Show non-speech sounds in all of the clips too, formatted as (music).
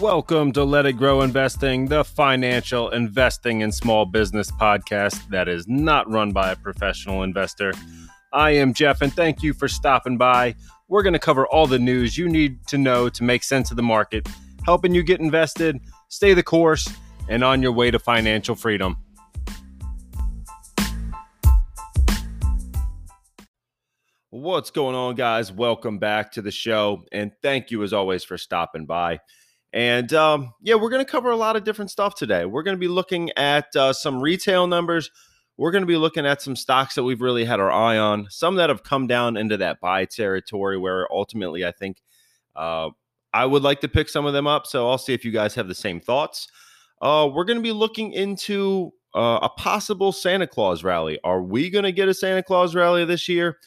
Welcome to Let It Grow Investing, the financial investing in small business podcast that is not run by a professional investor. I am Jeff, and thank you for stopping by. We're going to cover all the news you need to know to make sense of the market, helping you get invested, stay the course, and on your way to financial freedom. What's going on, guys? Welcome back to the show, and thank you as always for stopping by. And um, yeah, we're going to cover a lot of different stuff today. We're going to be looking at uh, some retail numbers. We're going to be looking at some stocks that we've really had our eye on, some that have come down into that buy territory where ultimately I think uh, I would like to pick some of them up. So I'll see if you guys have the same thoughts. Uh, we're going to be looking into uh, a possible Santa Claus rally. Are we going to get a Santa Claus rally this year?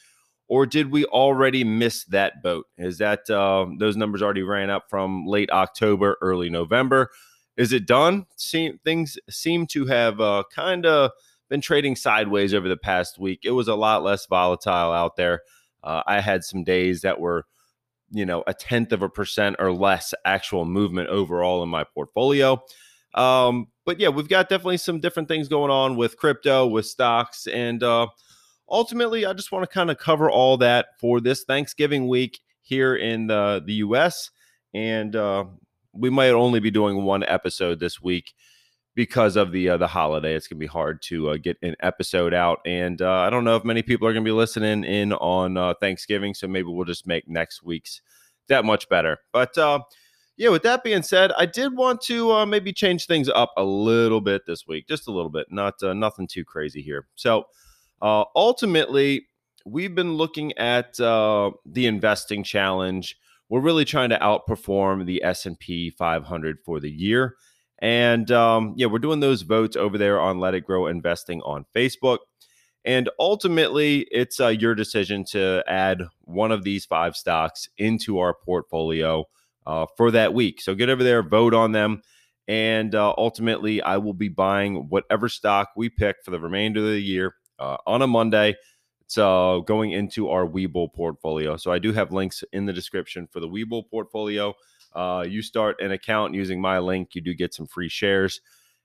Or did we already miss that boat? Is that uh, those numbers already ran up from late October, early November? Is it done? Seem, things seem to have uh, kind of been trading sideways over the past week. It was a lot less volatile out there. Uh, I had some days that were, you know, a tenth of a percent or less actual movement overall in my portfolio. Um, but yeah, we've got definitely some different things going on with crypto, with stocks, and uh, ultimately, I just want to kind of cover all that for this Thanksgiving week here in the, the US. And uh, we might only be doing one episode this week because of the uh, the holiday. It's gonna be hard to uh, get an episode out, and uh, I don't know if many people are gonna be listening in on uh, Thanksgiving. So maybe we'll just make next week's that much better. But uh, yeah, with that being said, I did want to uh, maybe change things up a little bit this week, just a little bit, not nothing too crazy here. So uh, ultimately, we've been looking at uh, the investing challenge. We're really trying to outperform the S and P 500 for the year, and um, yeah, we're doing those votes over there on Let It Grow Investing on Facebook. And ultimately, it's uh, your decision to add one of these five stocks into our portfolio uh, for that week. So get over there, vote on them. And uh, ultimately, I will be buying whatever stock we pick for the remainder of the year uh, on a Monday. Uh, going into our Webull portfolio. So I do have links in the description for the Webull portfolio. Uh, you start an account using my link, you do get some free shares,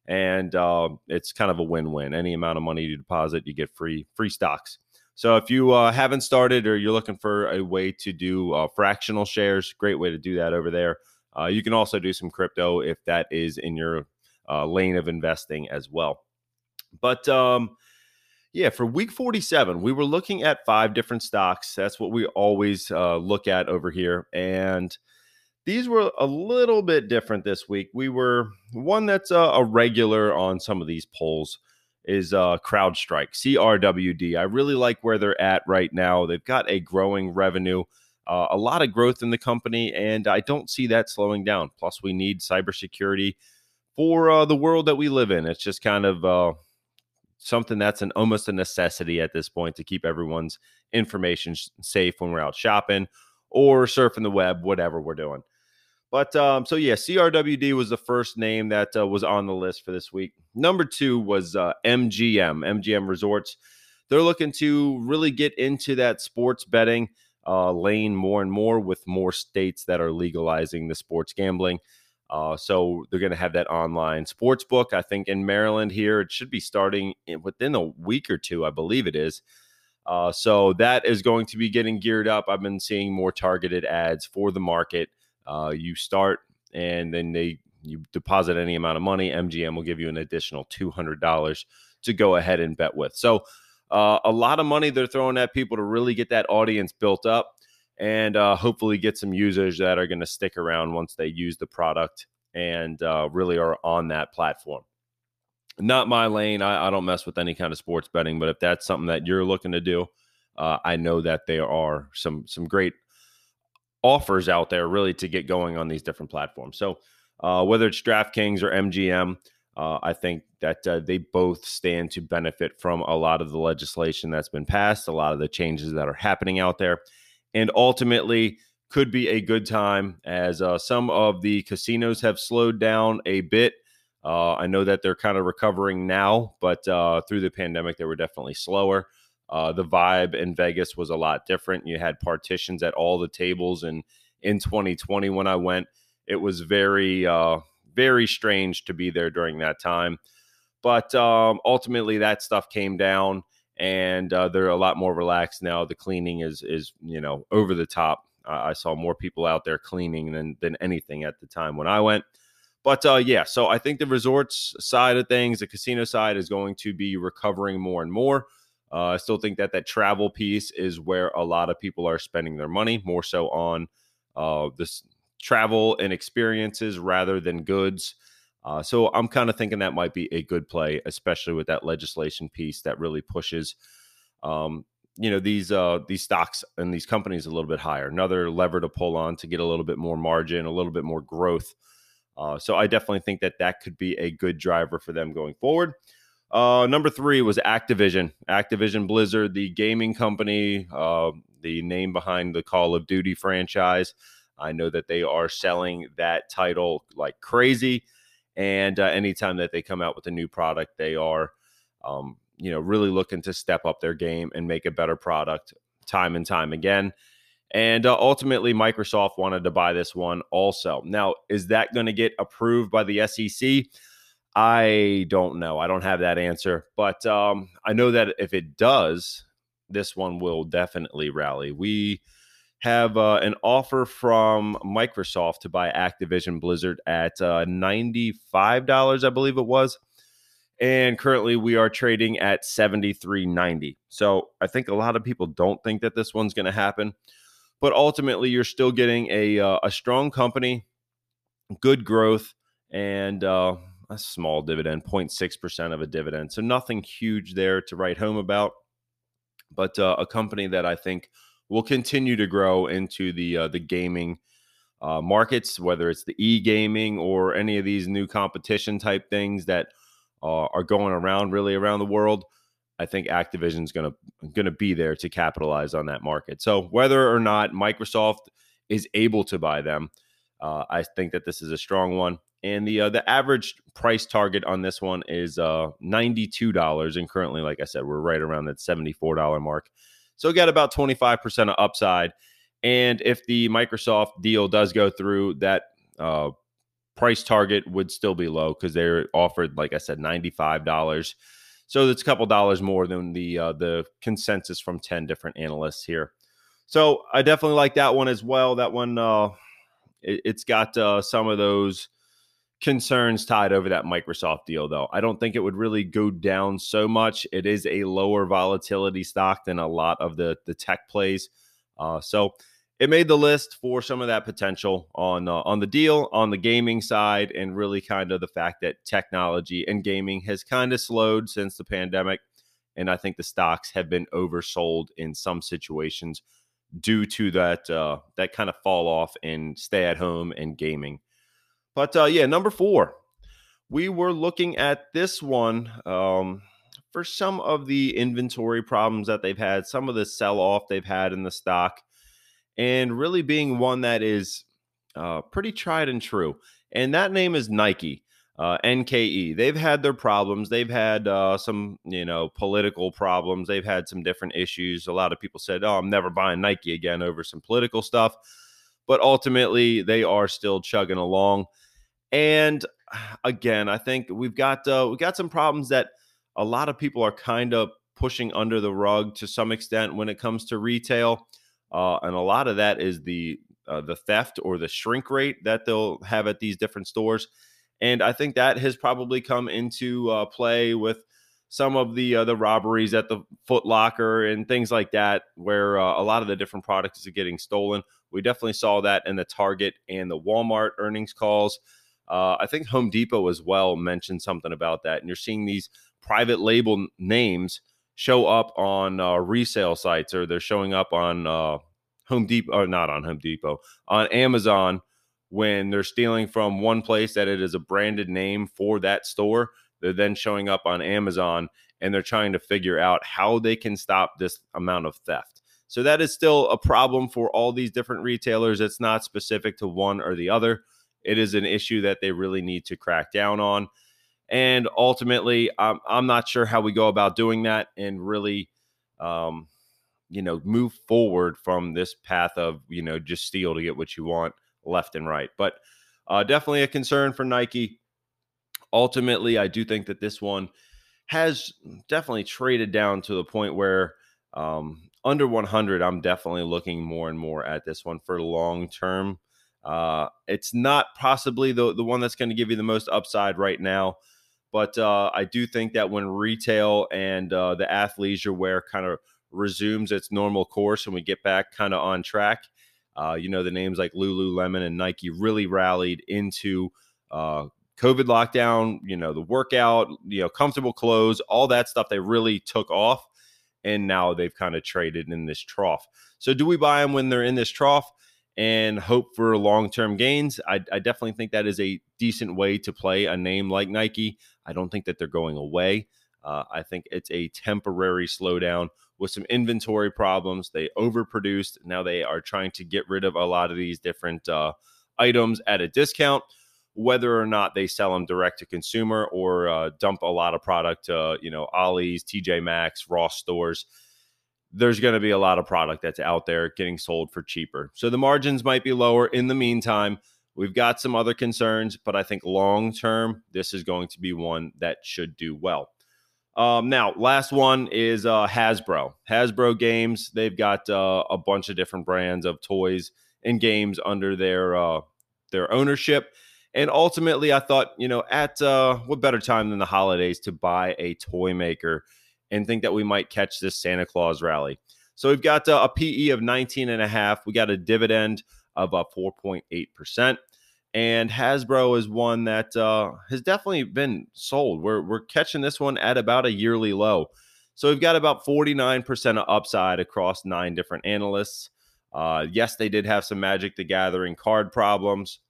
and uh, it's kind of a win-win. Any amount of money you deposit, you get free free stocks. So if you uh, haven't started or you're looking for a way to do uh, fractional shares, great way to do that over there. Uh, you can also do some crypto if that is in your uh, lane of investing as well. But um, yeah, for week 47, we were looking at five different stocks. That's what we always uh, look at over here. And these were a little bit different this week. We were one that's a, a regular on some of these polls is uh, CrowdStrike, CRWD. I really like where they're at right now. They've got a growing revenue, uh, a lot of growth in the company, and I don't see that slowing down. Plus, we need cybersecurity for uh, the world that we live in. It's just kind of uh, something that's an almost a necessity at this point to keep everyone's information safe when we're out shopping or surfing the web, whatever we're doing. But um, so yeah, CRWD was the first name that uh, was on the list for this week. Number two was uh, MGM, MGM Resorts. They're looking to really get into that sports betting uh, lane more and more with more states that are legalizing the sports gambling. Uh, so they're going to have that online sports book. I think in Maryland here, it should be starting in, within a week or two, I believe it is. Uh, so that is going to be getting geared up. I've been seeing more targeted ads for the market. Uh, you start and then they you deposit any amount of money. MGM will give you an additional two hundred dollars to go ahead and bet with. So uh, a lot of money they're throwing at people to really get that audience built up and uh, hopefully get some users that are going to stick around once they use the product and uh, really are on that platform. Not my lane. I, I, don't mess with any kind of sports betting, but if that's something that you're looking to do, uh, I know that there are some some great offers out there really to get going on these different platforms. So uh, whether it's DraftKings or MGM, uh, I think that uh, they both stand to benefit from a lot of the legislation that's been passed, a lot of the changes that are happening out there and ultimately could be a good time as uh, some of the casinos have slowed down a bit. Uh, I know that they're kind of recovering now, but uh, through the pandemic, they were definitely slower. Uh, the vibe in Vegas was a lot different. You had partitions at all the tables, and in 2020, when I went, it was very, uh, very strange to be there during that time. But um, ultimately, that stuff came down, and uh, they're a lot more relaxed now. The cleaning is is you know over the top. I saw more people out there cleaning than than anything at the time when I went. But uh, yeah, so I think the resorts side of things, the casino side, is going to be recovering more and more. Uh, I still think that that travel piece is where a lot of people are spending their money, more so on uh, this travel and experiences rather than goods. Uh, so I'm kind of thinking that might be a good play, especially with that legislation piece that really pushes, um, you know, these uh, these stocks and these companies a little bit higher. Another lever to pull on to get a little bit more margin, a little bit more growth. Uh, so I definitely think that that could be a good driver for them going forward. Uh, number three was Activision. Activision Blizzard, the gaming company, uh, the name behind the Call of Duty franchise. I know that they are selling that title like crazy. And uh, anytime that they come out with a new product, they are, um, you know, really looking to step up their game and make a better product time and time again. And uh, ultimately, Microsoft wanted to buy this one also. Now, is that going to get approved by the SEC? I don't know. I don't have that answer, but um, I know that if it does, this one will definitely rally. We have uh, an offer from Microsoft to buy Activision Blizzard at uh, $95, I believe it was. And currently we are trading at 73.90. So I think a lot of people don't think that this one's going to happen, but ultimately you're still getting a uh, a strong company, good growth and uh, a small dividend, 0.6% of a dividend. So nothing huge there to write home about, but uh, a company that I think will continue to grow into the uh, the gaming uh, markets, whether it's the e gaming or any of these new competition type things that uh, are going around really around the world. I think Activision's going to be there to capitalize on that market. So whether or not Microsoft is able to buy them, uh, I think that this is a strong one. And the uh, the average price target on this one is uh, ninety two dollars, and currently, like I said, we're right around that seventy four dollar mark. So got about 25% of upside. And if the Microsoft deal does go through, that uh, price target would still be low because they're offered, like I said, $95. So it's a couple dollars more than the uh, the consensus from 10 different analysts here. So I definitely like that one as well. That one, uh, it, has got uh, some of those concerns tied over that Microsoft deal, though. I don't think it would really go down so much. It is a lower volatility stock than a lot of the the tech plays. Uh, so it made the list for some of that potential on uh, on the deal, on the gaming side, and really kind of the fact that technology and gaming has kind of slowed since the pandemic. And I think the stocks have been oversold in some situations due to that uh, that kind of fall off in stay at home and gaming. But uh, yeah, number four, we were looking at this one um, for some of the inventory problems that they've had, some of the sell off they've had in the stock, and really being one that is uh, pretty tried and true. And that name is Nike. Uh, NKE. They've had their problems. They've had uh, some, you know, political problems. They've had some different issues. A lot of people said, "Oh, I'm never buying Nike again over some political stuff," but ultimately, they are still chugging along. And again, I think we've got uh, we got some problems that a lot of people are kind of pushing under the rug to some extent when it comes to retail, uh, and a lot of that is the uh, the theft or the shrink rate that they'll have at these different stores. And I think that has probably come into uh, play with some of the uh, the robberies at the Foot Locker and things like that, where uh, a lot of the different products are getting stolen. We definitely saw that in the Target and the Walmart earnings calls. Uh, I think Home Depot as well mentioned something about that. And you're seeing these private label names show up on uh, resale sites or they're showing up on uh, Home Depot, or not on Home Depot, on Amazon when they're stealing from one place that it is a branded name for that store. They're then showing up on Amazon and they're trying to figure out how they can stop this amount of theft. So that is still a problem for all these different retailers. It's not specific to one or the other. It is an issue that they really need to crack down on. And ultimately, I'm, I'm not sure how we go about doing that and really, um, you know, move forward from this path of, you know, just steal to get what you want left and right. But uh, definitely a concern for Nike. Ultimately, I do think that this one has definitely traded down to the point where um, under 100, I'm definitely looking more and more at this one for long term. Uh, it's not possibly the, the one that's going to give you the most upside right now, but uh, I do think that when retail and uh, the athleisure wear kind of resumes its normal course and we get back kind of on track, uh, you know, the names like Lululemon and Nike really rallied into uh, COVID lockdown, you know, the workout, you know, comfortable clothes, all that stuff they really took off. And now they've kind of traded in this trough. So, do we buy them when they're in this trough and hope for long term gains? I, I, definitely think that is a decent way to play a name like Nike. I don't think that they're going away. Uh, I think it's a temporary slowdown with some inventory problems. They overproduced. Now they are trying to get rid of a lot of these different uh, items at a discount whether or not they sell them direct to consumer or uh, dump a lot of product to you know Ollie's, TJ Maxx, Ross stores. There's going to be a lot of product that's out there getting sold for cheaper. So the margins might be lower. In the meantime, we've got some other concerns, but I think long term, this is going to be one that should do well. Um, now, last one is uh, Hasbro. Hasbro Games. They've got uh, a bunch of different brands of toys and games under their uh, their ownership. And ultimately, I thought, you know, at uh, what better time than the holidays to buy a toy maker and think that we might catch this Santa Claus rally. So we've got uh, a PE of 19 and a half. We got a dividend of uh, 4.8%. And Hasbro is one that uh, has definitely been sold. We're, we're catching this one at about a yearly low. So we've got about 49% of upside across nine different analysts. Uh, yes, they did have some Magic the Gathering card problems.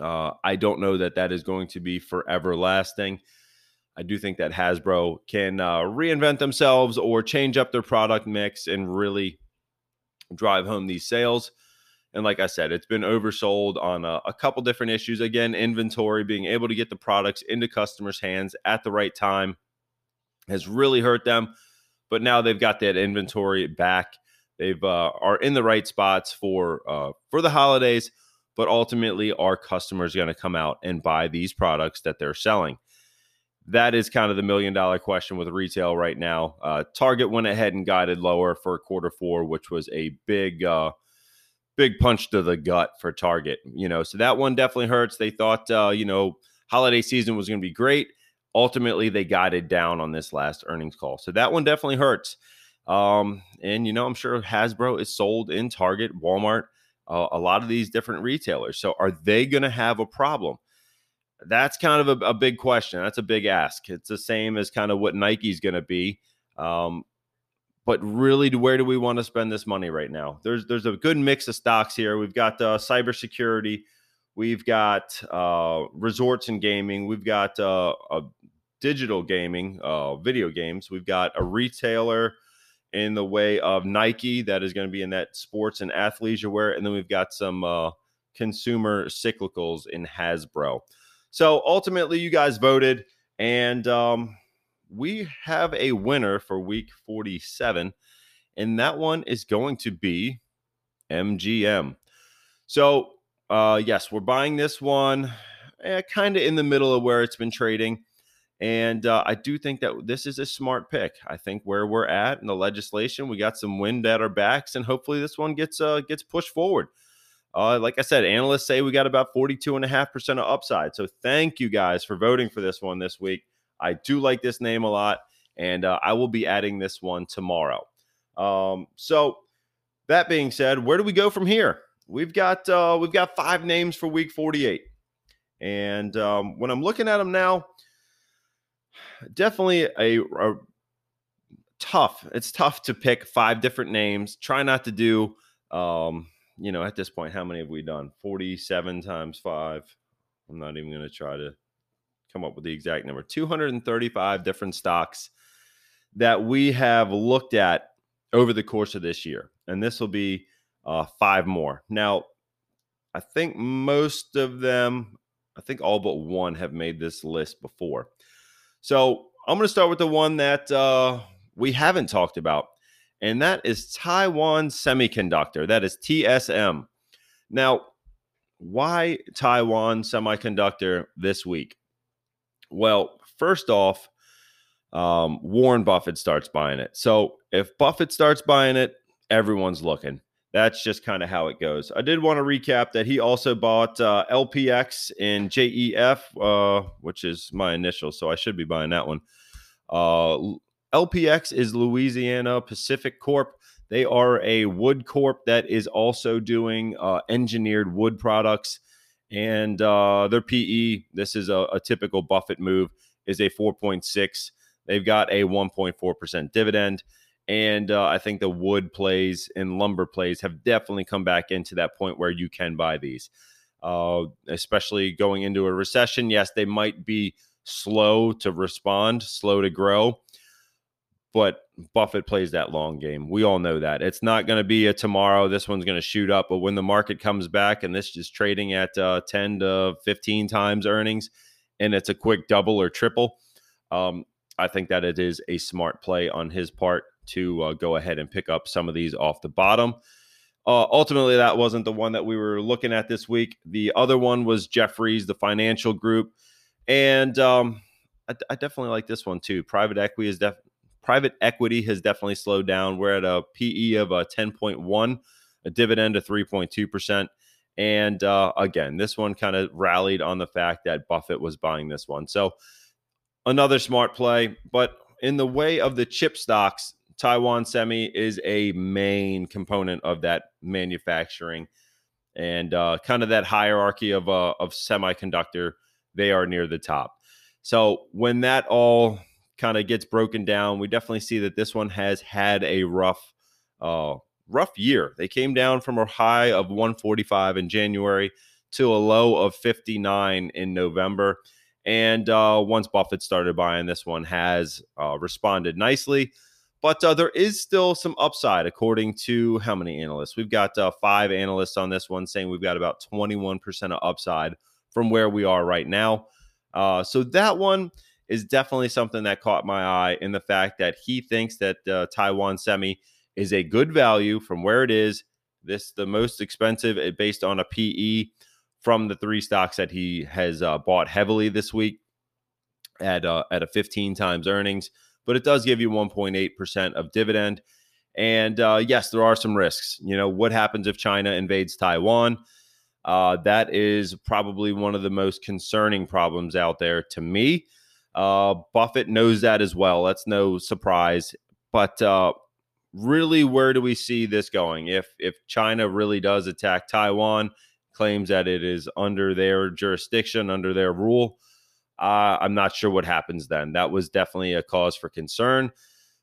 Uh, I don't know that that is going to be forever lasting. I do think that Hasbro can uh, reinvent themselves or change up their product mix and really drive home these sales. And like I said, it's been oversold on a, a, couple different issues. Again, inventory, being able to get the products into customers' hands at the right time has really hurt them. But now they've got that inventory back. They've uh, are in the right spots for uh, for the holidays but ultimately our customers going to come out and buy these products that they're selling that is kind of the million dollar question with retail right now uh, target went ahead and guided lower for quarter four which was a big uh, big punch to the gut for target you know so that one definitely hurts they thought uh, you know holiday season was going to be great ultimately they guided down on this last earnings call so that one definitely hurts um, and you know i'm sure hasbro is sold in target walmart uh, a lot of these different retailers. So are they going to have a problem? That's kind of a, a, big question. That's a big ask. It's the same as kind of what Nike's going to be. Um, but really, where do we want to spend this money right now? There's there's a good mix of stocks here. We've got uh, cybersecurity, we've got uh, resorts and gaming, we've got uh, digital gaming, uh, video games, we've got a retailer in the way of Nike that is going to be in that sports and athleisure wear, and then we've got some uh, consumer cyclicals in Hasbro. So ultimately, you guys voted, and um, we have a winner for Week 47, and that one is going to be MGM. So uh, yes, we're buying this one, eh, kind of in the middle of where it's been trading. And uh, I do think that this is a smart pick. I think where we're at in the legislation, we got some wind at our backs, and hopefully this one gets uh, gets pushed forward. Uh, like I said, analysts say we got about 42.5% of upside. So thank you guys for voting for this one this week. I do like this name a lot, and uh, I will be adding this one tomorrow. Um, so that being said, where do we go from here? We've got uh, we've got five names for week 48. And um, when I'm looking at them now, definitely a, a tough. It's tough to pick five different names. Try not to do, um, you know, at this point, how many have we done? 47 times five. I'm not even going to try to come up with the exact number. 235 different stocks that we have looked at over the course of this year. And this will be uh, five more. Now, I think most of them, I think all but one have made this list before. So I'm going to start with the one that uh, we haven't talked about, and that is Taiwan Semiconductor. That is TSM. Now, why Taiwan Semiconductor this week? Well, first off, um, Warren Buffett starts buying it. So if Buffett starts buying it, everyone's looking. That's just kind of how it goes. I did want to recap that he also bought uh, LPX in JEF, uh, which is my initial, so I should be buying that one. Uh, LPX is Louisiana Pacific Corp. They are a wood corp that is also doing uh, engineered wood products. And uh, their PE, this is a, a typical Buffett move, is a 4.6. They've got a 1.4% dividend. And uh, I think the wood plays and lumber plays have definitely come back into that point where you can buy these, uh, especially going into a recession. Yes, they might be slow to respond, slow to grow, but Buffett plays that long game. We all know that. It's not going to be a tomorrow, this one's going to shoot up. But when the market comes back and this is trading at uh, 10 to 15 times earnings and it's a quick double or triple, um, I think that it is a smart play on his part to uh, go ahead and pick up some of these off the bottom. Uh, ultimately, that wasn't the one that we were looking at this week. The other one was Jefferies, the financial group, and um, I, I, definitely like this one too. Private equity is def- private equity has definitely slowed down. We're at a PE of a point one, a dividend of three point two percent. And uh, again, this one kind of rallied on the fact that Buffett was buying this one. So another smart play. But in the way of the chip stocks, Taiwan Semi is a main component of that manufacturing and uh, kind of that hierarchy of uh, of semiconductor. They are near the top. So when that all kind of gets broken down, we definitely see that this one has had a rough, uh, rough year. They came down from a high of 145 in January to a low of 59 in November. And uh, once Buffett started buying, this one has uh, responded nicely. But uh, there is still some upside, according to how many analysts? We've got uh, five analysts on this one saying we've got about 21% of upside from where we are right now. Uh, so that one is definitely something that caught my eye in the fact that he thinks that uh, Taiwan Semi is a good value from where it is. This the most expensive eh, based on a PE from the three stocks that he has uh, bought heavily this week at uh, at a 15 times earnings but it does give you 1.8% of dividend. And uh, yes, there are some risks. You know, what happens if China invades Taiwan? Uh, that is probably one of the most concerning problems out there to me. Uh, Buffett knows that as well. That's no surprise. But uh, really, where do we see this going? If if China really does attack Taiwan, claims that it is under their jurisdiction, under their rule, uh, I'm not sure what happens then. That was definitely a cause for concern.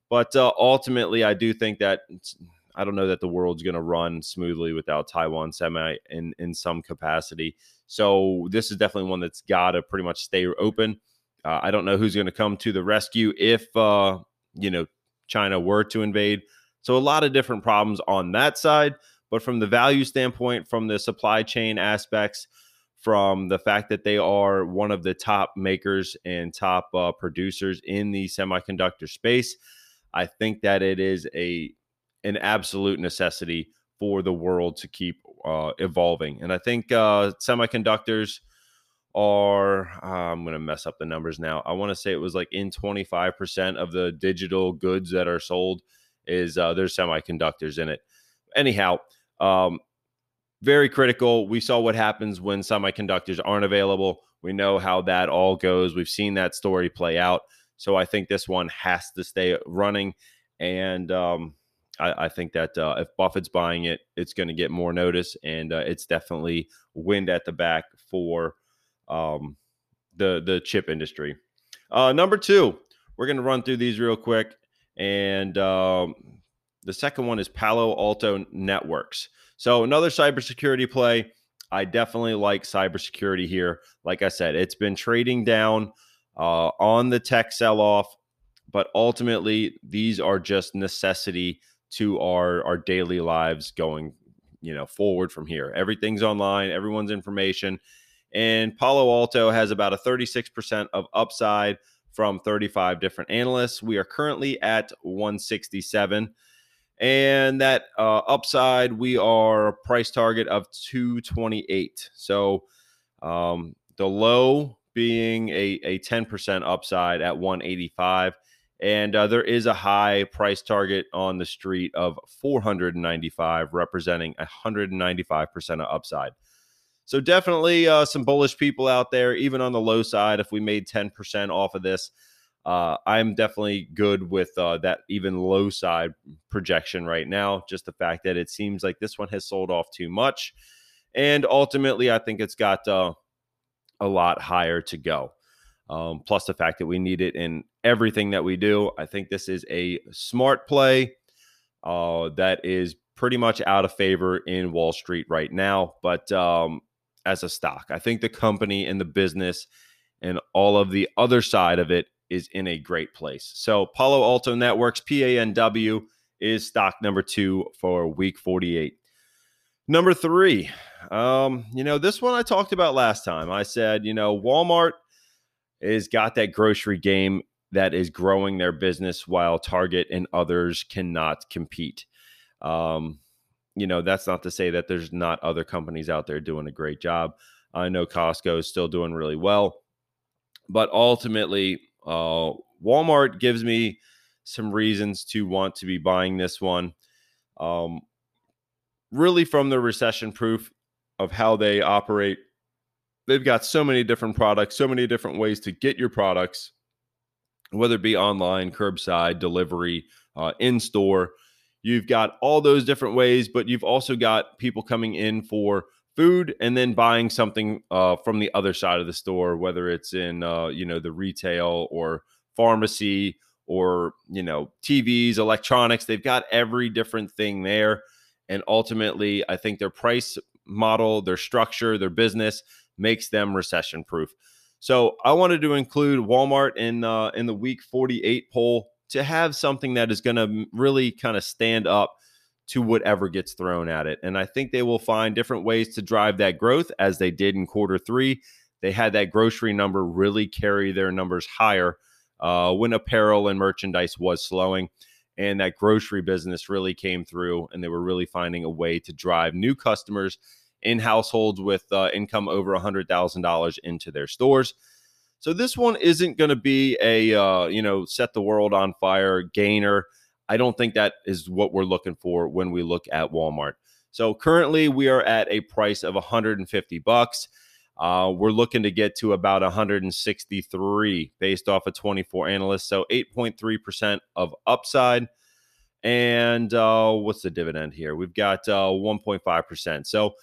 But uh, ultimately, I do think that I don't know that the world's going to run smoothly without Taiwan semi in, in some capacity. So this is definitely one that's got to pretty much stay open. Uh, I don't know who's going to come to the rescue if, uh, you know, China were to invade. So a lot of different problems on that side. But from the value standpoint, from the supply chain aspects, from the fact that they are one of the top makers and top uh, producers in the semiconductor space. I think that it is a an absolute necessity for the world to keep uh, evolving, and I think uh, semiconductors are uh, I'm going to mess up the numbers now. I want to say it was like in 25% of the digital goods that are sold is uh, there's semiconductors in it. Anyhow, um, very critical. We saw what happens when semiconductors aren't available. We know how that all goes. We've seen that story play out. So I think this one has to stay running. And um, I, I, think that uh, if Buffett's buying it, it's going to get more notice. And uh, it's definitely wind at the back for um, the, the chip industry. Uh, number two, we're going to run through these real quick. And um, the second one is Palo Alto Networks. So another cybersecurity play. I definitely like cybersecurity here. Like I said, it's been trading down uh, on the tech sell off, but ultimately these are just necessity to our our daily lives going, you know, forward from here. Everything's online, everyone's information, and Palo Alto has about a 36% of upside from 35 different analysts. We are currently at 167. And that uh, upside, we are price target of 228. So um, the low being a, a 10% upside at 185. And uh, there is a high price target on the street of 495, representing 195% of upside. So definitely uh, some bullish people out there, even on the low side. If we made 10% off of this, uh, I'm definitely good with uh, that even low side projection right now. Just the fact that it seems like this one has sold off too much. And ultimately, I think it's got uh, a lot higher to go. Um, plus the fact that we need it in everything that we do. I think this is a smart play uh, that is pretty much out of favor in Wall Street right now. But um, as a stock, I think the company and the business and all of the other side of it is in a great place. So Palo Alto Networks, PANW, is stock number two for week 48. Number three, um, you know, this one I talked about last time. I said, you know, Walmart is got that grocery game that is growing their business while Target and others cannot compete. Um, you know, that's not to say that there's not other companies out there doing a great job. I know Costco is still doing really well, but ultimately, uh, Walmart gives me some reasons to want to be buying this one. Um, really, from the recession proof of how they operate, they've got so many different products, so many different ways to get your products, whether it be online, curbside, delivery, uh, in store. You've got all those different ways, but you've also got people coming in for food and then buying something uh, from the other side of the store, whether it's in uh, you know the retail or pharmacy or you know TVs, electronics. They've got every different thing there, and ultimately, I think their price model, their structure, their business makes them recession proof. So I wanted to include Walmart in uh, in the week 48 poll to have something that is going to really kind of stand up to whatever gets thrown at it. And I think they will find different ways to drive that growth as they did in quarter three. They had that grocery number really carry their numbers higher uh, when apparel and merchandise was slowing. And that grocery business really came through, and they were really finding a way to drive new customers in households with uh, income over $100,000 into their stores. So this one isn't going to be a uh, you know set the world on fire gainer. I don't think that is what we're looking for when we look at Walmart. So currently we are at a price of 150 bucks. Uh, we're looking to get to about 163 based off of 24 analysts. So 8.3% of upside. And uh, what's the dividend here? We've got uh, 1.5%. So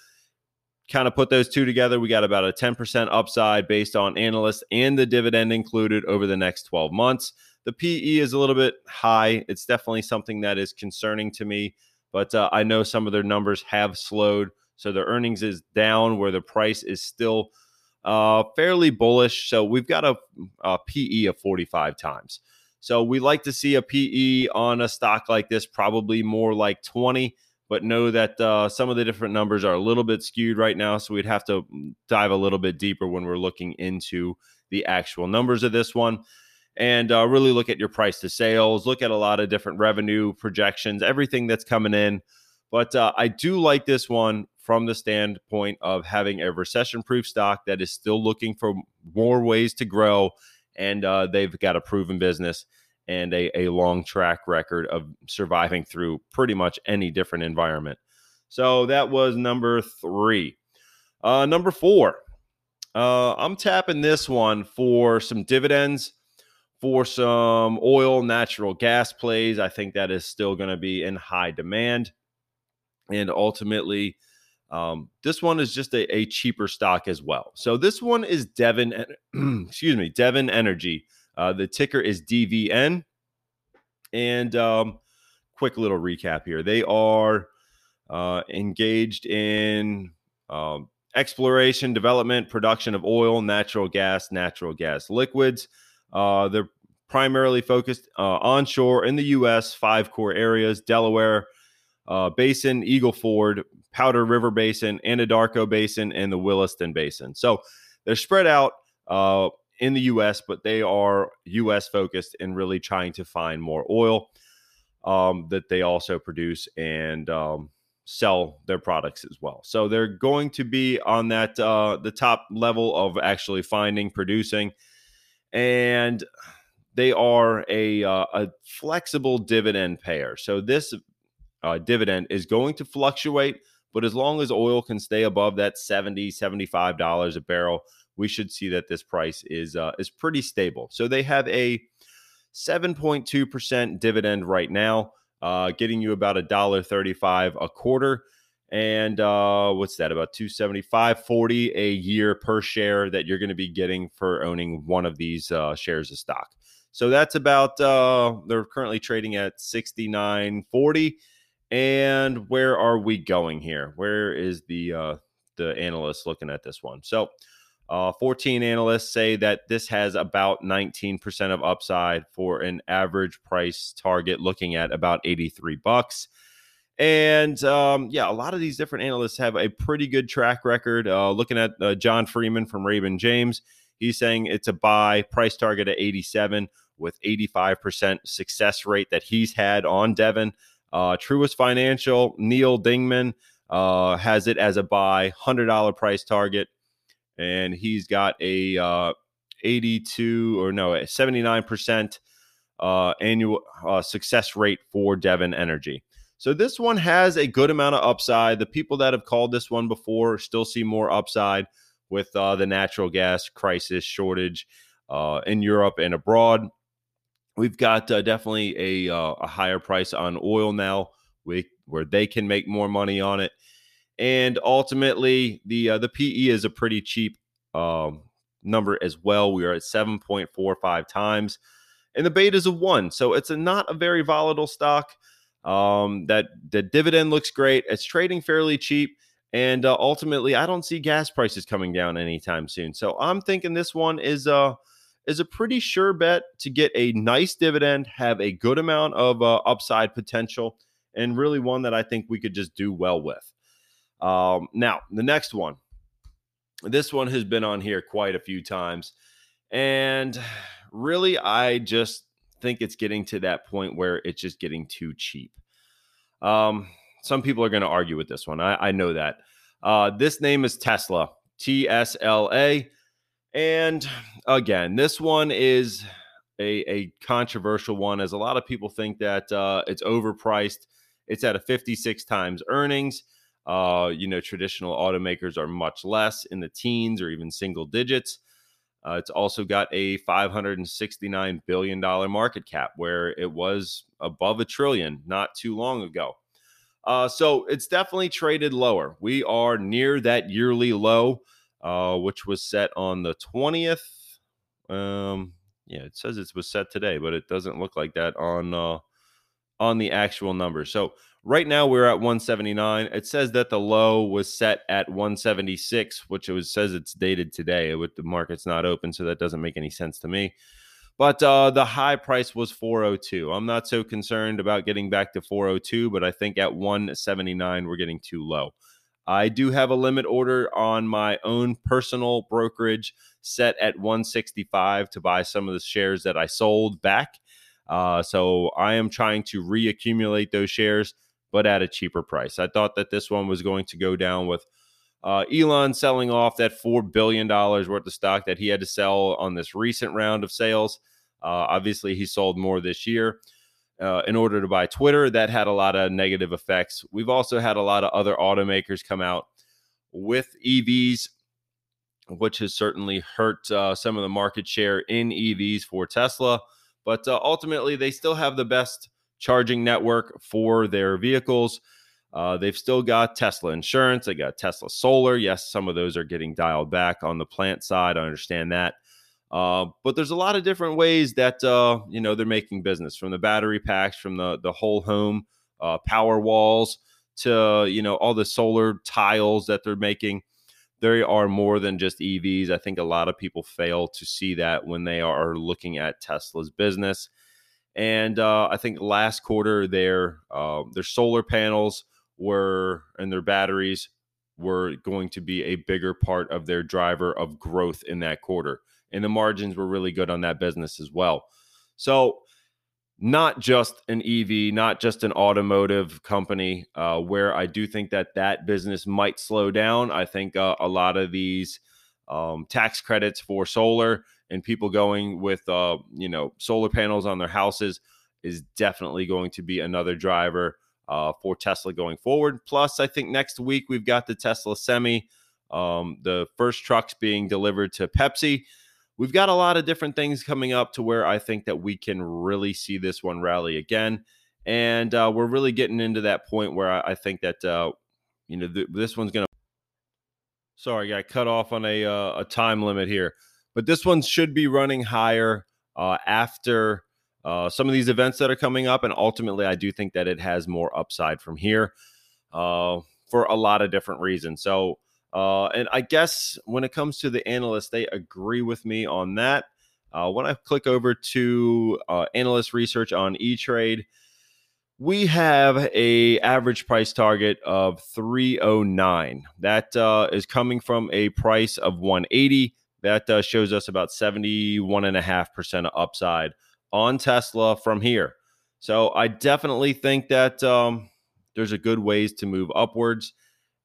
kind of put those two together. We got about a 10% upside based on analysts and the dividend included over the next 12 months. The PE is a little bit high. It's definitely something that is concerning to me, but uh, I know some of their numbers have slowed. So their earnings is down where the price is still uh, fairly bullish. So we've got a, a PE of 45 times. So we like to see a PE on a stock like this, probably more like 20 but know that uh, some of the different numbers are a little bit skewed right now. So we'd have to dive a little bit deeper when we're looking into the actual numbers of this one and uh, really look at your price to sales, look at a lot of different revenue projections, everything that's coming in. But uh, I do like this one from the standpoint of having a recession proof stock that is still looking for more ways to grow. And uh, they've got a proven business and a, a long track record of surviving through pretty much any different environment. So that was number three. Uh, number four, uh, I'm tapping this one for some dividends, for some oil, natural gas plays. I think that is still going to be in high demand. And ultimately, um, this one is just a, a, cheaper stock as well. So this one is Devon, (clears throat) excuse me, Devon Energy. Uh, the ticker is DVN. And um, quick little recap here. They are uh, engaged in um, exploration, development, production of oil, natural gas, natural gas liquids. Uh, they're primarily focused uh, onshore in the U.S., five core areas Delaware uh, Basin, Eagle Ford, Powder River Basin, Anadarko Basin, and the Williston Basin. So they're spread out uh, in the US, but they are US focused and really trying to find more oil. um, that they also produce and um, sell their products as well. So they're going to be on that uh, the top level of actually finding, producing, and they are a uh, a flexible dividend payer. So this uh, dividend is going to fluctuate, but as long as oil can stay above that 70 75 dollars a barrel, we should see that this price is uh, is pretty stable. So they have a 7.2% dividend right now, uh, getting you about a dollar 35 a quarter. And uh, what's that? About 275 40 a year per share that you're going to be getting for owning one of these uh, shares of stock. So that's about uh, they're currently trading at 69.40. And where are we going here? Where is the uh, the analyst looking at this one? So uh, 14 analysts say that this has about 19% of upside for an average price target looking at about 83 bucks. And um, yeah, a lot of these different analysts have a pretty good track record. Uh, looking at uh, John Freeman from Raymond James, he's saying it's a buy price target at 87 with 85% success rate that he's had on Devon. Uh, Truist Financial, Neal Dingmann uh, has it as a buy, $100 price target and he's got a uh, 82 or no, 79% uh, annual uh, success rate for Devon Energy. So this one has a good amount of upside. The people that have called this one before still see more upside with uh, the natural gas crisis shortage uh, in Europe and abroad. We've got uh, definitely a, uh, a higher price on oil now, we, where they can make more money on it and ultimately the uh, the PE is a pretty cheap um, number as well. We are at 7.45 times, and the beta is a one, so it's a not a very volatile stock. Um, that the dividend looks great. It's trading fairly cheap, and uh, ultimately, I don't see gas prices coming down anytime soon. So I'm thinking this one is a is a pretty sure bet to get a nice dividend, have a good amount of uh, upside potential, and really one that I think we could just do well with. Um, now, the next one. This one has been on here quite a few times. And really, I just think it's getting to that point where it's just getting too cheap. Um, some people are going to argue with this one. I, I know that. Uh, this name is Tesla, T S L A. And again, this one is a, a controversial one, as a lot of people think that uh, it's overpriced. It's at a 56 times earnings. Uh, you know, traditional automakers are much less in the teens or even single digits. Uh, it's also got a $569 billion market cap where it was above a trillion not too long ago. Uh, so it's definitely traded lower. We are near that yearly low, uh, which was set on the 20th. Um, yeah, it says it was set today, but it doesn't look like that on uh, on the actual number. So Right now we're at 179. It says that the low was set at 176, which it was, says it's dated today. With the market's not open, so that doesn't make any sense to me. But uh, the high price was 402. I'm not so concerned about getting back to 402, but I think at 179 we're getting too low. I do have a limit order on my own personal brokerage set at 165 to buy some of the shares that I sold back. Uh, so I am trying to reaccumulate those shares but at a cheaper price. I thought that this one was going to go down with uh, Elon selling off that $4 billion worth of stock that he had to sell on this recent round of sales. Uh, obviously, he sold more this year. Uh, in order to buy Twitter, that had a lot of negative effects. We've also had a lot of other automakers come out with EVs, which has certainly hurt uh, some of the market share in EVs for Tesla. But uh, ultimately, they still have the best charging network for their vehicles. Uh, they've still got Tesla insurance. They got Tesla solar. Yes, some of those are getting dialed back on the plant side. I understand that. Uh, but there's a lot of different ways that uh, you know they're making business from the battery packs, from the the whole home uh, power walls to you know all the solar tiles that they're making. There are more than just EVs. I think a lot of people fail to see that when they are looking at Tesla's business. And uh, I think last quarter their uh, their solar panels were and their batteries were going to be a bigger part of their driver of growth in that quarter. And the margins were really good on that business as well. So not just an EV, not just an automotive company, uh, where I do think that that business might slow down. I think uh, a lot of these um, tax credits for solar and people going with uh, you know solar panels on their houses is definitely going to be another driver uh, for Tesla going forward. Plus, I think next week we've got the Tesla Semi, um, the first trucks being delivered to Pepsi we've got a lot of different things coming up to where I think that we can really see this one rally again. And uh, we're really getting into that point where I, I think that, uh, you know, th- this one's going to. Sorry, I got cut off on a, uh, a time limit here. But this one should be running higher uh, after uh, some of these events that are coming up. And ultimately, I do think that it has more upside from here uh, for a lot of different reasons. So, uh, and I guess when it comes to the analysts, they agree with me on that. Uh, when I click over to uh, analyst research on E-Trade, we have a average price target of 309. That uh, is coming from a price of 180. That uh, shows us about 71.5% upside on Tesla from here. So I definitely think that um, there's a good ways to move upwards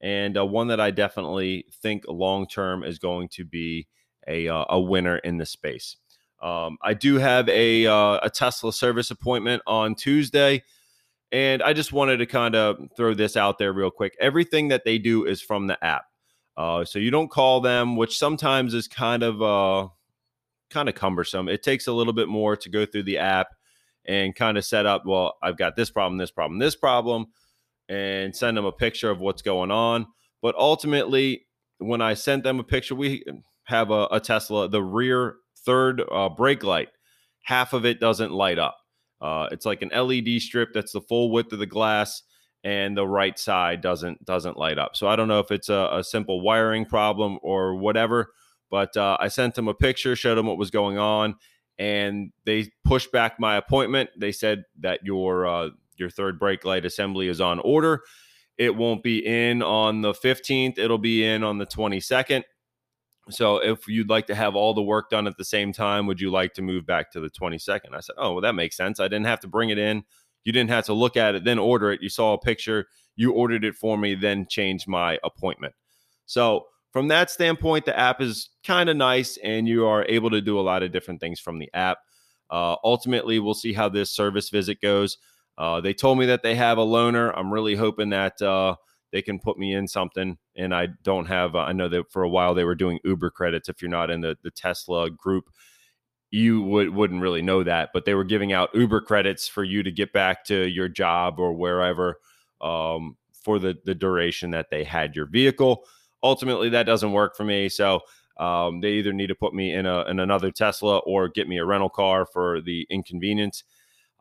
and uh, one that I definitely think long term is going to be a, uh, a winner in the space. Um, I do have a, uh, a Tesla service appointment on Tuesday, and I just wanted to kind of throw this out there real quick. Everything that they do is from the app, uh, so you don't call them, which sometimes is kind of uh, kind of cumbersome. It takes a little bit more to go through the app and kind of set up. Well, I've got this problem, this problem, this problem and send them a picture of what's going on. But ultimately, when I sent them a picture, we have a, a Tesla, the rear third uh, brake light, half of it doesn't light up. Uh, it's like an LED strip that's the full width of the glass, and the right side doesn't doesn't light up. So I don't know if it's a, a simple wiring problem or whatever. But uh, I sent them a picture, showed them what was going on, and they pushed back my appointment. They said that your uh, your third brake light assembly is on order. It won't be in on the 15th, it'll be in on the 22nd. So if you'd like to have all the work done at the same time, would you like to move back to the 22nd? I said, "Oh, well that makes sense. I didn't have to bring it in. You didn't have to look at it then order it. You saw a picture, you ordered it for me, then changed my appointment." So from that standpoint, the app is kind of nice and you are able to do a lot of different things from the app. Uh, ultimately, we'll see how this service visit goes. Uh, they told me that they have a loaner. I'm really hoping that uh, they can put me in something. And I don't have, uh, I know that for a while they were doing Uber credits. If you're not in the, the Tesla group, you would, wouldn't really know that, but they were giving out Uber credits for you to get back to your job or wherever um, for the, the duration that they had your vehicle. Ultimately, that doesn't work for me. So um, they either need to put me in, a, in another Tesla or get me a rental car for the inconvenience.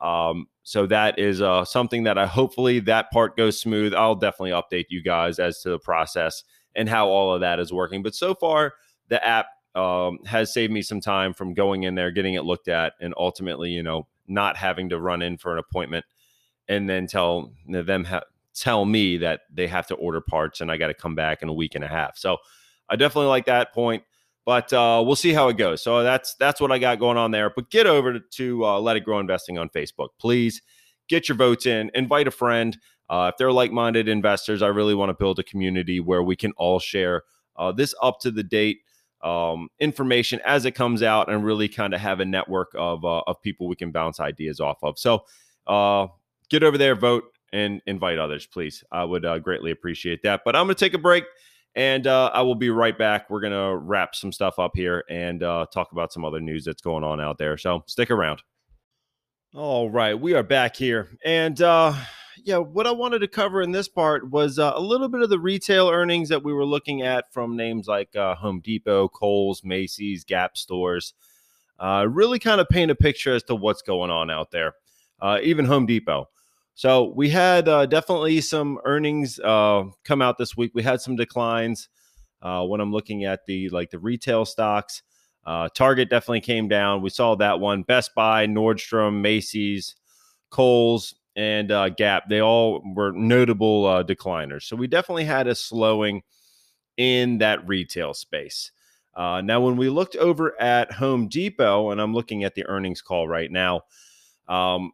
Um, so that is uh, something that I hopefully that part goes smooth. I'll definitely update you guys as to the process and how all of that is working. But so far, the app um, has saved me some time from going in there, getting it looked at, and ultimately, you know, not having to run in for an appointment and then tell them ha- tell me that they have to order parts and I got to come back in a week and a half. So I definitely like that point but uh, we'll see how it goes. So that's that's what I got going on there. But get over to uh, Let It Grow Investing on Facebook, please. Get your votes in. Invite a friend. Uh, if they're like-minded investors, I really want to build a community where we can all share uh, this up to the date um, information as it comes out, and really kind of have a network of uh, of people we can bounce ideas off of. So uh, get over there, vote, and invite others, please. I would greatly appreciate that. But I'm going to take a break. And uh, I will be right back. We're going to wrap some stuff up here and uh, talk about some other news that's going on out there. So stick around. All right. We are back here. And uh, yeah, what I wanted to cover in this part was uh, a little bit of the retail earnings that we were looking at from names like uh, Home Depot, Kohl's, Macy's, Gap stores. Uh, really kind of paint a picture as to what's going on out there. even Home Depot. So we had uh, definitely some earnings uh, come out this week. We had some declines uh, when I'm looking at the like the retail stocks. Uh, Target definitely came down. We saw that one. Best Buy, Nordstrom, Macy's, Kohl's, and uh, Gap. They all were notable uh, decliners. So we definitely had a slowing in that retail space. now, when we looked over at Home Depot, and I'm looking at the earnings call right now. Um,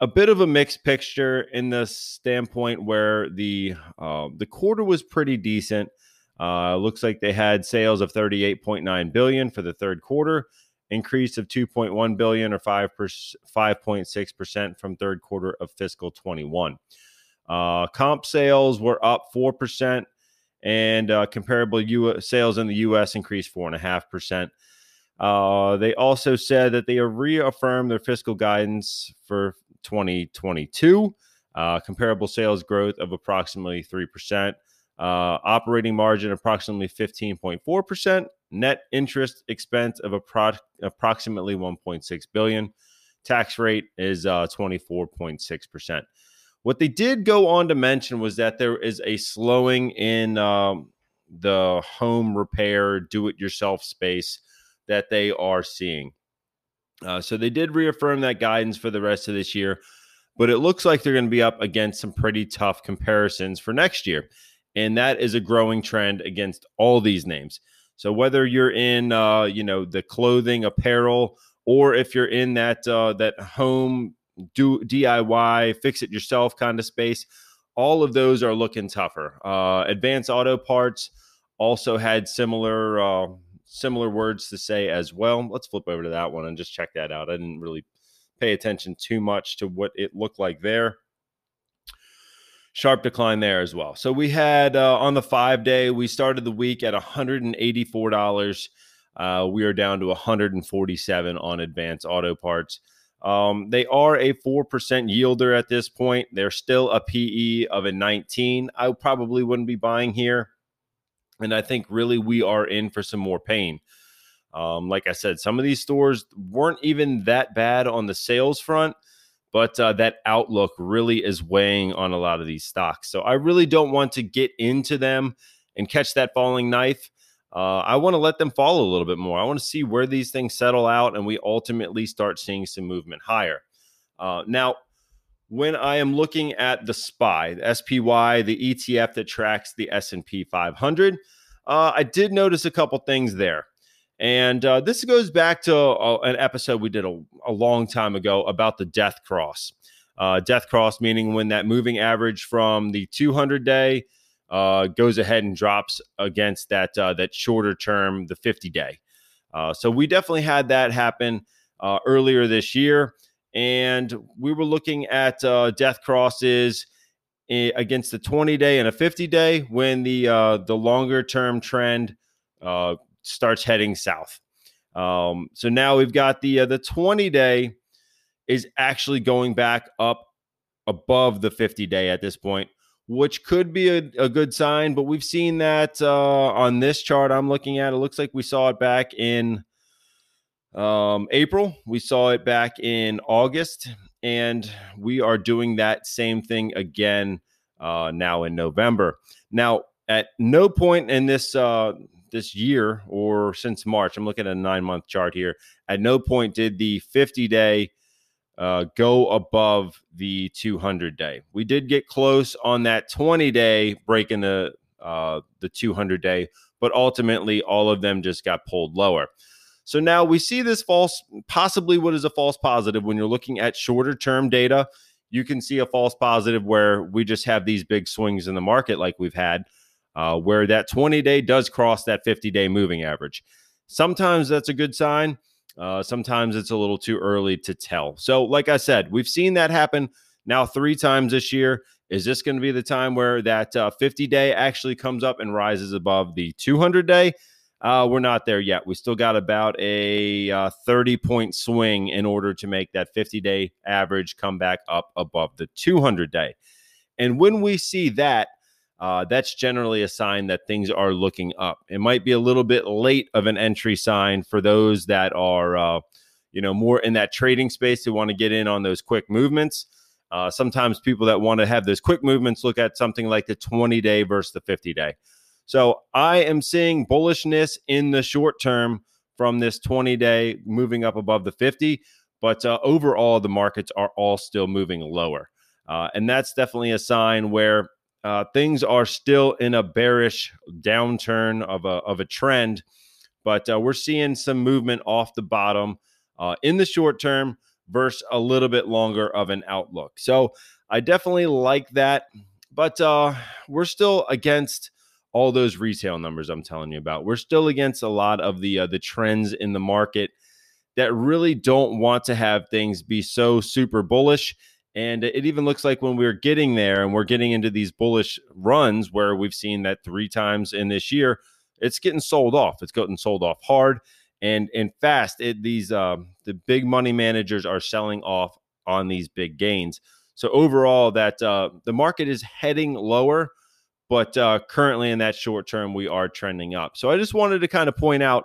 a bit of a mixed picture in the standpoint where the uh, the quarter was pretty decent. Uh, looks like they had sales of 38.9 billion for the third quarter, increase of 2.1 billion or 5 5.6% from third quarter of fiscal 21. Uh, comp sales were up 4%, and uh, comparable U- sales in the U.S. increased 4.5%. Uh, they also said that they reaffirmed their fiscal guidance for 2022, uh, comparable sales growth of approximately 3%, uh, operating margin approximately 15.4%, net interest expense of appro- approximately 1.6 billion, tax rate is uh, 24.6%. What they did go on to mention was that there is a slowing in um, the home repair, do it yourself space that they are seeing. Uh, so they did reaffirm that guidance for the rest of this year, but it looks like they're going to be up against some pretty tough comparisons for next year. And that is a growing trend against all these names. So whether you're in, uh, you know, the clothing, apparel, or if you're in that uh, that home do DIY, fix it yourself kind of space. All of those are looking tougher. Uh, Advanced Auto Parts also had similar uh, similar words to say as well. Let's flip over to that one and just check that out. I didn't really pay attention too much to what it looked like there. Sharp decline there as well. So we had uh, on the five day, we started the week at $184. Uh, we are down to 147 on advanced auto parts. Um, they are a 4% yielder at this point. They're still a PE of a 19. I probably wouldn't be buying here. And I think really we are in for some more pain. Um, like I said, some of these stores weren't even that bad on the sales front, but uh, that outlook really is weighing on a lot of these stocks. So I really don't want to get into them and catch that falling knife. Uh, I want to let them fall a little bit more. I want to see where these things settle out, and we ultimately start seeing some movement higher. Uh, now, when I am looking at the SPY, the SPY, the ETF that tracks the S&P 500, uh, I did notice a couple things there. And uh, this goes back to a, an episode we did a, a, long time ago about the death cross. Uh, death cross meaning when that moving average from the 200 day uh, goes ahead and drops against that uh, that shorter term, the 50 day. Uh, so we definitely had that happen uh, earlier this year, and we were looking at uh, death crosses against the 20 day and a 50 day when the uh, the longer term trend starts heading south. Um, so now we've got the the 20 day is actually going back up above the 50 day at this point which could be a, a good sign. But we've seen that uh, on this chart I'm looking at. It looks like we saw it back in um, April, we saw it back in August, and we are doing that same thing again uh, now in November. Now, at no point in this uh, this year or since March, I'm looking at a nine month chart here. At no point did the 50 day uh, go above the 200 day. We did get close on that 20 day breaking the uh, the 200 day, but ultimately all of them just got pulled lower. So now we see this false, possibly what is a false positive when you're looking at shorter term data. You can see a false positive where we just have these big swings in the market like we've had, uh, where that 20 day does cross that 50 day moving average. Sometimes that's a good sign. Uh, sometimes it's a little too early to tell. So, like I said, we've seen that happen now three times this year. Is this going to be the time where that uh, 50 day actually comes up and rises above the 200 day? Uh, we're not there yet. We still got about a uh, 30 point swing in order to make that 50 day average come back up above the 200 day. And when we see that, uh, that's generally a sign that things are looking up. It might be a little bit late of an entry sign for those that are, uh, you know, more in that trading space who want to get in on those quick movements. Uh, sometimes people that want to have those quick movements look at something like the 20 day versus the 50 day. So I am seeing bullishness in the short term from this 20 day moving up above the 50, but uh, overall, the markets are all still moving lower. Uh, and that's definitely a sign where uh, things are still in a bearish downturn of a, of a trend, but uh, we're seeing some movement off the bottom uh, in the short term. versus a little bit longer of an outlook. So I definitely like that, but uh, we're still against all those retail numbers I'm telling you about. We're still against a lot of the uh, the trends in the market that really don't want to have things be so super bullish. And it even looks like when we're getting there and we're getting into these bullish runs where we've seen that three times in this year, it's getting sold off. It's getting sold off hard and and fast. It, these uh, the big money managers are selling off on these big gains. So overall, that uh, the market is heading lower, but uh, currently in that short term, we are trending up. So I just wanted to kind of point out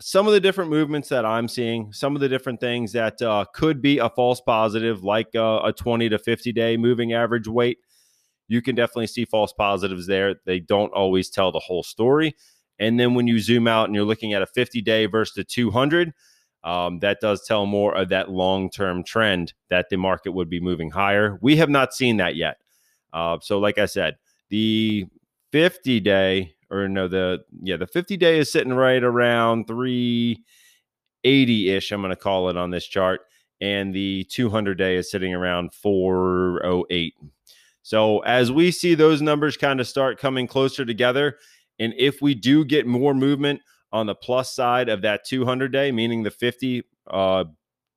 some of the different movements that I'm seeing, some of the different things that uh, could be a false positive, like uh, a 20 to 50 day moving average weight. You can definitely see false positives there. They don't always tell the whole story. And then when you zoom out and you're looking at a 50 day versus the 200, um, that does tell more of that long term trend that the market would be moving higher. We have not seen that yet. Uh, so, like I said, the 50 day or no, the yeah, the 50 day is sitting right around 380 ish. I'm going to call it on this chart, and the 200 day is sitting around 408. So as we see those numbers kind of start coming closer together, and if we do get more movement on the plus side of that 200 day, meaning the 50 uh,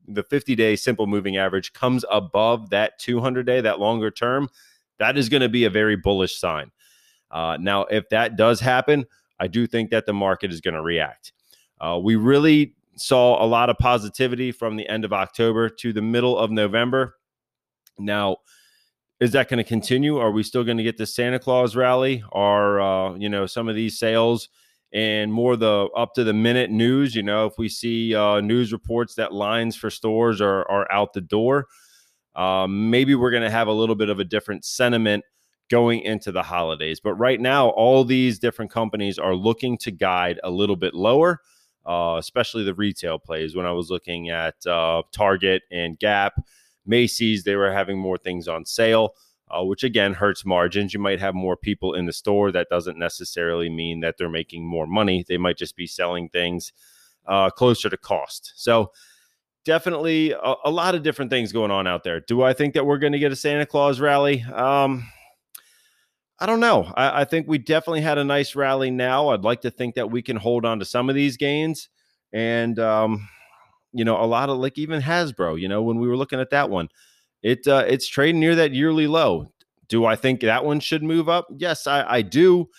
the 50 day simple moving average comes above that 200 day, that longer term, that is going to be a very bullish sign. Uh, now, if that does happen, I do think that the market is going to react. Uh, we really saw a lot of positivity from the end of October to the middle of November. Now, is that going to continue? Are we still going to get the Santa Claus rally? Are uh, you know some of these sales and more the up to the minute news? You know, if we see uh, news reports that lines for stores are are out the door, um, maybe we're going to have a little bit of a different sentiment going into the holidays. But right now, all these different companies are looking to guide a little bit lower, uh, especially the retail plays. When I was looking at uh, Target and Gap, Macy's, they were having more things on sale. Uh, which again hurts margins. You might have more people in the store. That doesn't necessarily mean that they're making more money. They might just be selling things uh, closer to cost. So, definitely a, a, lot of different things going on out there. Do I think that we're going to get a Santa Claus rally? Um, I don't know. I, I, think we definitely had a nice rally now. I'd like to think that we can hold on to some of these gains. And, um, you know, a lot of like even Hasbro, you know, when we were looking at that one, it uh, it's trading near that yearly low. Do I think that one should move up? Yes, I, I do.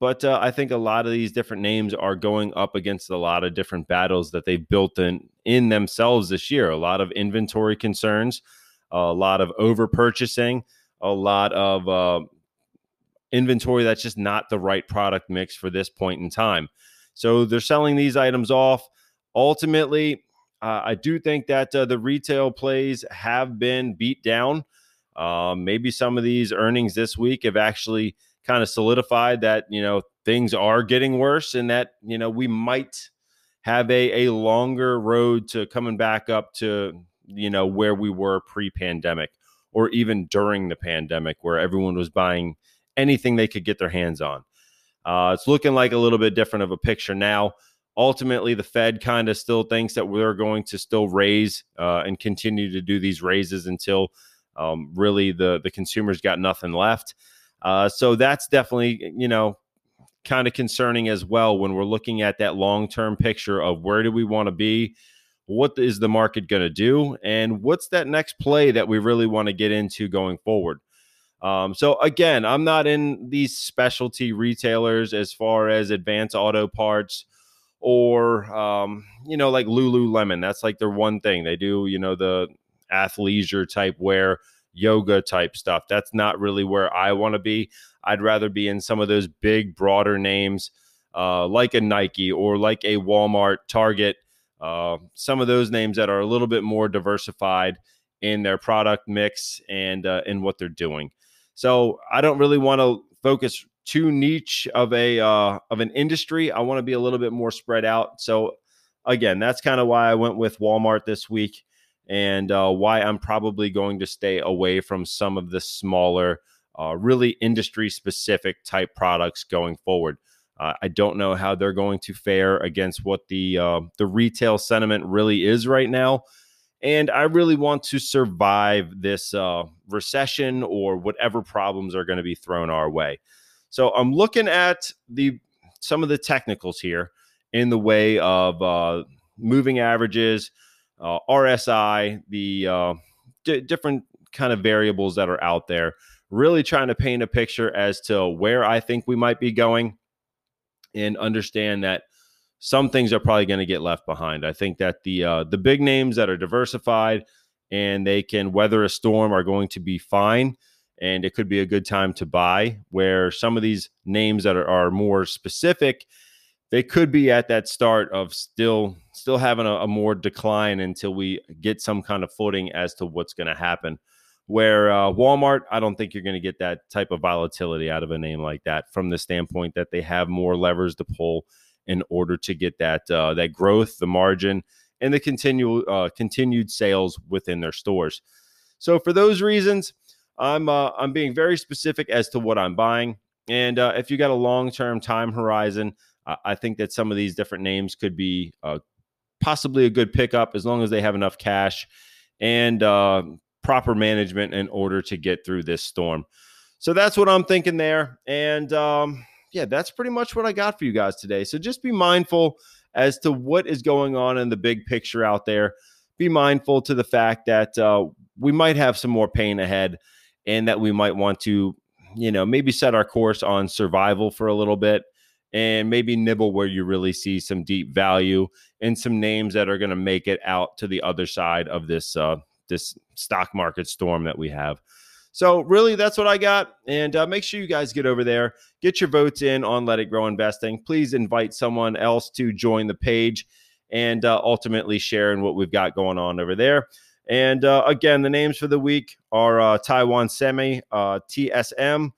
But uh, I think a lot of these different names are going up against a lot of different battles that they've built in in themselves this year. A lot of inventory concerns, a lot of over purchasing, a lot of uh, inventory that's just not the right product mix for this point in time. So they're selling these items off. Ultimately, uh, I do think that uh, the retail plays have been beat down. Uh, maybe some of these earnings this week have actually kind of solidified that you know things are getting worse, and that you know we might have a a longer road to coming back up to you know where we were pre-pandemic or even during the pandemic, where everyone was buying anything they could get their hands on. Uh, it's looking like a little bit different of a picture now. Ultimately, the Fed kind of still thinks that we're going to still raise uh, and continue to do these raises until um, really the the consumers got nothing left. Uh, so that's definitely you know kind of concerning as well when we're looking at that long term picture of where do we want to be, what is the market going to do, and what's that next play that we really want to get into going forward. Um, so again, I'm not in these specialty retailers as far as advanced auto parts or um, you know, like Lululemon. That's like their one thing. They do, you know, the athleisure type wear, yoga type stuff. That's not really where I want to be. I'd rather be in some of those big, broader names, uh, like a Nike or like a Walmart, Target. Uh, some of those names that are a little bit more diversified in their product mix and uh, in what they're doing. So I don't really want to focus too niche of a uh, of an industry. I want to be a little bit more spread out. So again, that's kind of why I went with Walmart this week, and uh, why I'm probably going to stay away from some of the smaller, uh, really industry specific type products going forward. Uh, I don't know how they're going to fare against what the uh, the retail sentiment really is right now, And I really want to survive this uh, recession or whatever problems are going to be thrown our way. So I'm looking at the some of the technicals here in the way of uh, moving averages, uh, RSI, the uh, d- different kind of variables that are out there. Really trying to paint a picture as to where I think we might be going, and understand that some things are probably going to get left behind. I think that the uh, the big names that are diversified and they can weather a storm are going to be fine and it could be a good time to buy where some of these names that are, are more specific they could be at that start of still still having a, a more decline until we get some kind of footing as to what's going to happen. Where uh, walmart i don't think you're going to get that type of volatility out of a name like that from the standpoint that they have more levers to pull in order to get that uh, that growth the margin and the continual uh, continued sales within their stores. So for those reasons I'm uh, I'm being very specific as to what I'm buying, and uh, if you got a long term time horizon, I think that some of these different names could be uh, possibly a good pickup as long as they have enough cash and uh, proper management in order to get through this storm. So that's what I'm thinking there, and um, yeah, that's pretty much what I got for you guys today. So just be mindful as to what is going on in the big picture out there. Be mindful to the fact that uh, we might have some more pain ahead and that we might want to, you know, maybe set our course on survival for a little bit and maybe nibble where you really see some deep value and some names that are going to make it out to the other side of this uh, this stock market storm that we have. So really, that's what I got. And uh, make sure you guys get over there, get your votes in on Let It Grow Investing. Please invite someone else to join the page and uh, ultimately sharing what we've got going on over there. And uh, again, the names for the week are uh, Taiwan Semi, uh, TSM,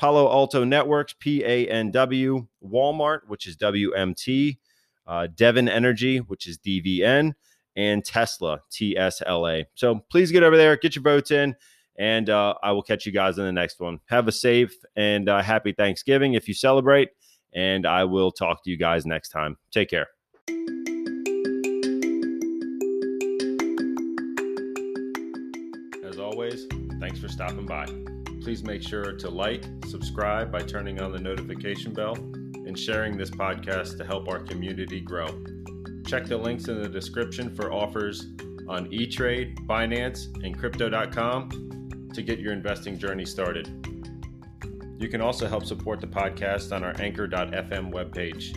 Palo Alto Networks, PANW, Walmart, which is WMT, uh, Devon Energy, which is DVN, and Tesla, TSLA. So please get over there, get your votes in, and uh, I will catch you guys in the next one. Have a safe and uh, happy Thanksgiving if you celebrate, and I will talk to you guys next time. Take care. As always, thanks for stopping by. Please make sure to like, subscribe by turning on the notification bell, and sharing this podcast to help our community grow. Check the links in the description for offers on eTrade, Binance, and Crypto.com to get your investing journey started. You can also help support the podcast on our Anchor.fm webpage.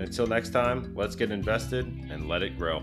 Until next time, let's get invested and let it grow.